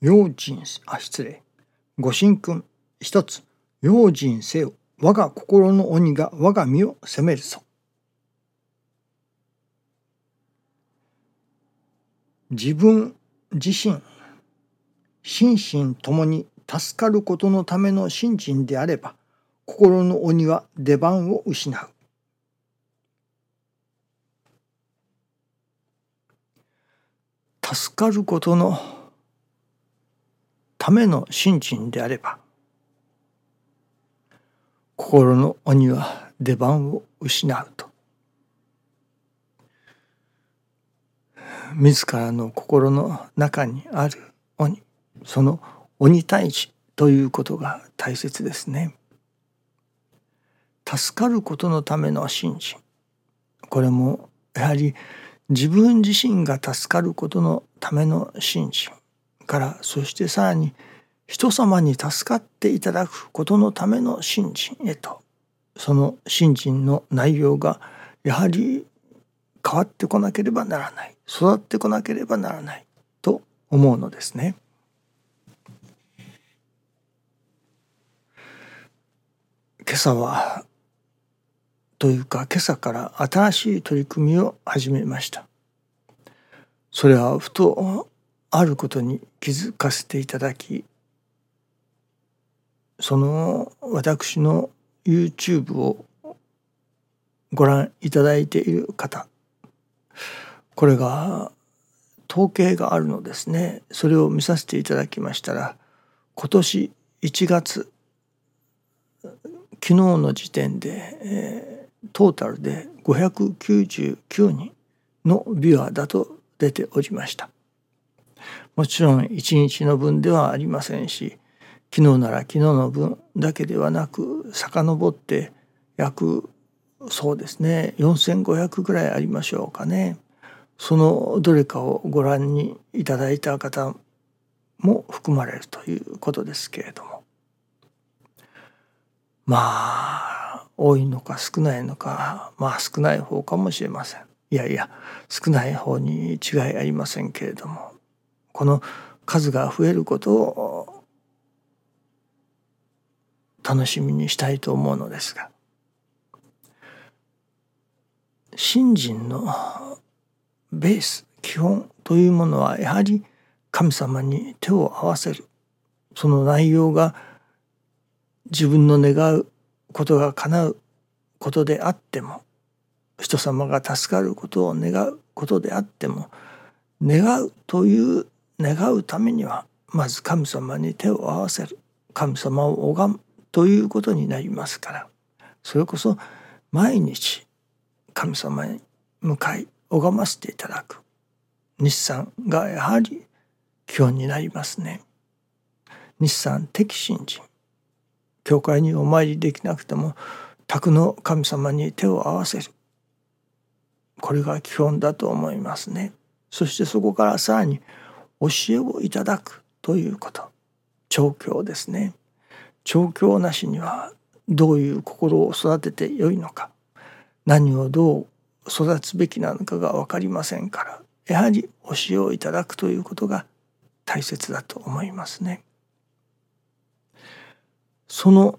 用心あ失礼。ご神君一つ用心せよ。我が心の鬼が我が身を責めるぞ。自分自身心身ともに助かることのための信心であれば心の鬼は出番を失う。助かることのための信心であれば心の鬼は出番を失うと。自らの心の中にある鬼その鬼退治ということが大切ですね。助かることのための信心これもやはり自分自身が助かることのための信心からそしてさらに人様に助かっていただくことのための信心へとその信心の内容がやはり変わってこなければならない育ってこなければならないと思うのですね。今朝はというか今朝から新しい取り組みを始めました。それはふとあることに気づかせていただきその私の YouTube をご覧いただいている方これが統計があるのですね。それを見させていただきましたら今年1月昨日の時点で、えー、トータルで599人のビュアーだと出ておりました。もちろん1日の分ではありませんし昨日なら昨日の分だけではなく遡って約そうですね4,500ぐらいありましょうかね。そのどれかをご覧にいただいた方も含まれるということですけれども。まあ多いのか少ないのかまあ少ない方かもしれません。いやいや少ない方に違いありませんけれども。この数が増えることを楽しみにしたいと思うのですが信心のベース基本というものはやはり神様に手を合わせる。その内容が自分の願うことが叶うことであっても人様が助かることを願うことであっても願うという願うためにはまず神様に手を合わせる。神様を拝むということになりますから。それこそ毎日神様に向かい拝ませていただく。日産がやはり基本になりますね。日産敵信心。教会にお参りできなくても宅の神様に手を合わせる。これが基本だと思いますね。そしてそこからさらに教えをいただくということ調教ですね。調教なしにはどういう心を育ててよいのか何をどう育つべきなのかが分かりませんからやはり教えをいただくということが大切だと思いますね。その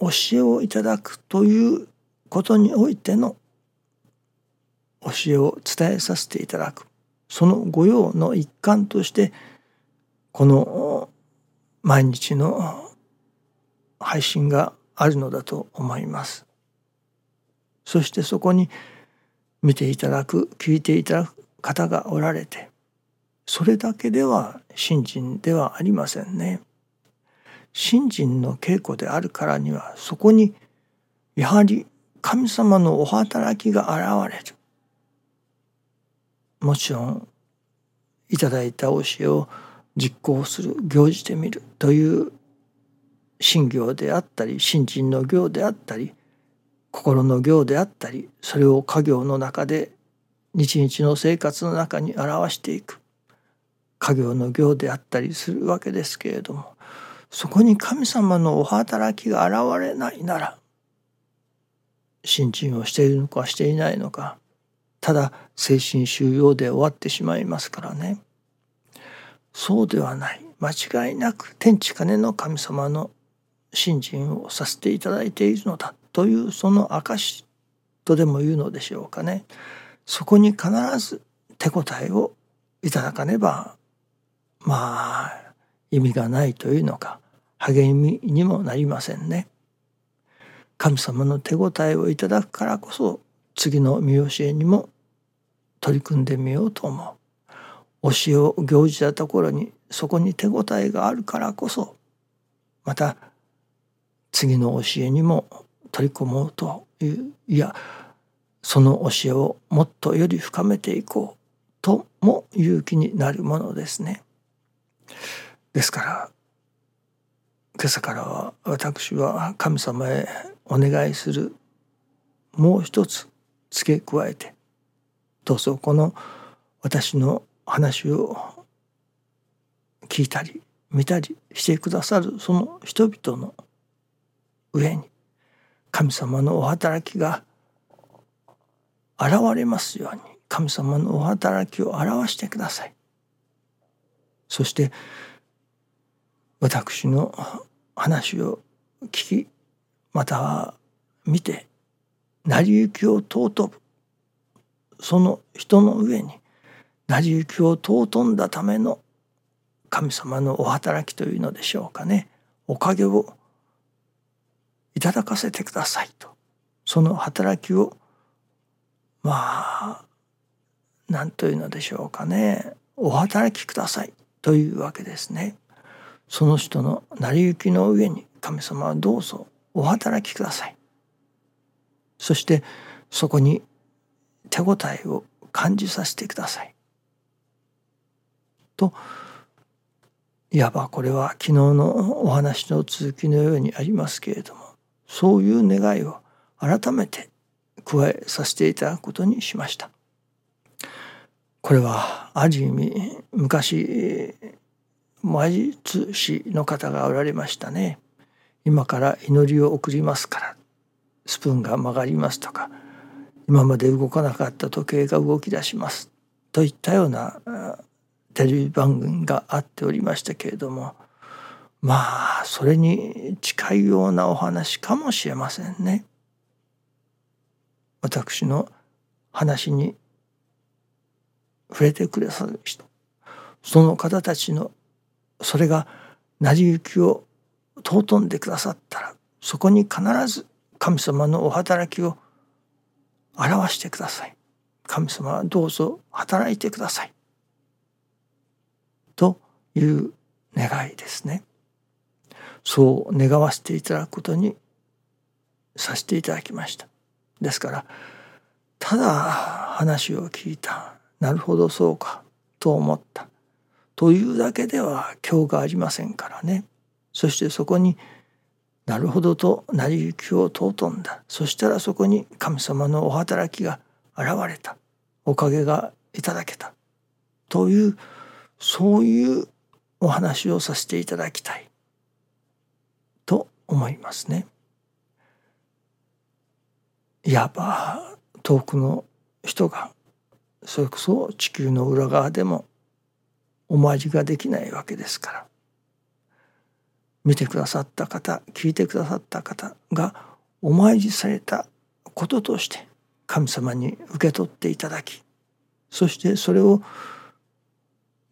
教えをいただくということにおいての教えを伝えさせていただくその御用の一環としてこの毎日の配信があるのだと思います。そしてそこに見ていただく聞いていただく方がおられてそれだけでは信心ではありませんね。信心の稽古であるからにはそこにやはり神様のお働きが現れる。もちろんいただいた教えを実行する行じてみるという信行であったり信心の行であったり心の行であったりそれを家業の中で日々の生活の中に表していく。家業の行であったりするわけですけれどもそこに神様のお働きが現れないなら信心をしているのかしていないのかただ精神収容で終わってしまいますからね。そうではない。間違いなく天地金の神様の信心をさせていただいているのだというその証とでも言うのでしょうかね。そこに必ず手応えをいただかねばまあ意味がないというのか励みにもなりませんね。神様の手応えをいただくからこそ次の見教えにも取り組んでみようと思う。教えを行じたところにそこに手応えがあるからこそまた次の教えにも取り込もうといういやその教えをもっとより深めていこうとも勇気になるものですね。ですから今朝からは私は神様へお願いするもう一つ付け加えてどうぞこの私の話を聞いたり見たりしてくださるその人々の上に神様のお働きが現れますように神様のお働きを表してください。そして私の話を聞きまたは見て成り行きを尊ぶその人の上に成り行きを尊んだための神様のお働きというのでしょうかねおかげをいただかせてくださいとその働きをまあ何というのでしょうかねお働きくださいというわけですね。その人の成り行きの上に神様はどうぞお働きください。そしてそこに手応えを感じさせてください。といわばこれは昨日のお話の続きのようにありますけれどもそういう願いを改めて加えさせていただくことにしました。これはある意味昔魔術師の方がおられましたね。今から祈りを送りますからスプーンが曲がりますとか今まで動かなかった時計が動き出しますといったようなテレビ番組があっておりましたけれどもまあそれに近いようなお話かもしれませんね。私の話に触れてくださる人その方たちのそれが成り行きを尊んでくださったらそこに必ず神様のお働きを表してください。神様はどうぞ働いてください。という願いですね。そう願わせていただくことにさせていただきました。ですからただ話を聞いた。なるほどそうか。と思った。というだけでは今日がありませんからね。そしてそこになるほどと成り行きを尊んだ。そしたらそこに神様のお働きが現れた。おかげがいただけた。というそういうお話をさせていただきたい。と思いますね。いわば遠くの人がそれこそ地球の裏側でもお参りができないわけですから。見てくださった方聞いてくださった方がお参りされたこととして神様に受け取っていただきそしてそれを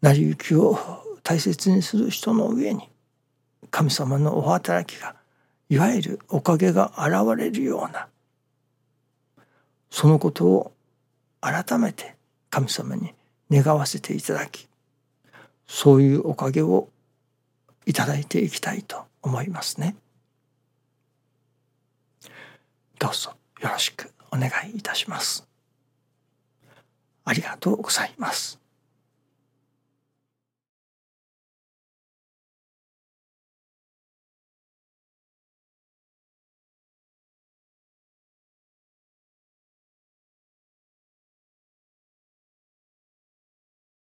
成り行きを大切にする人の上に神様のお働きがいわゆるおかげが現れるようなそのことを改めて神様に願わせていただきそういうおかげをいただいていきたいと思いますね。どうぞよろしくお願いいたします。ありがとうございます。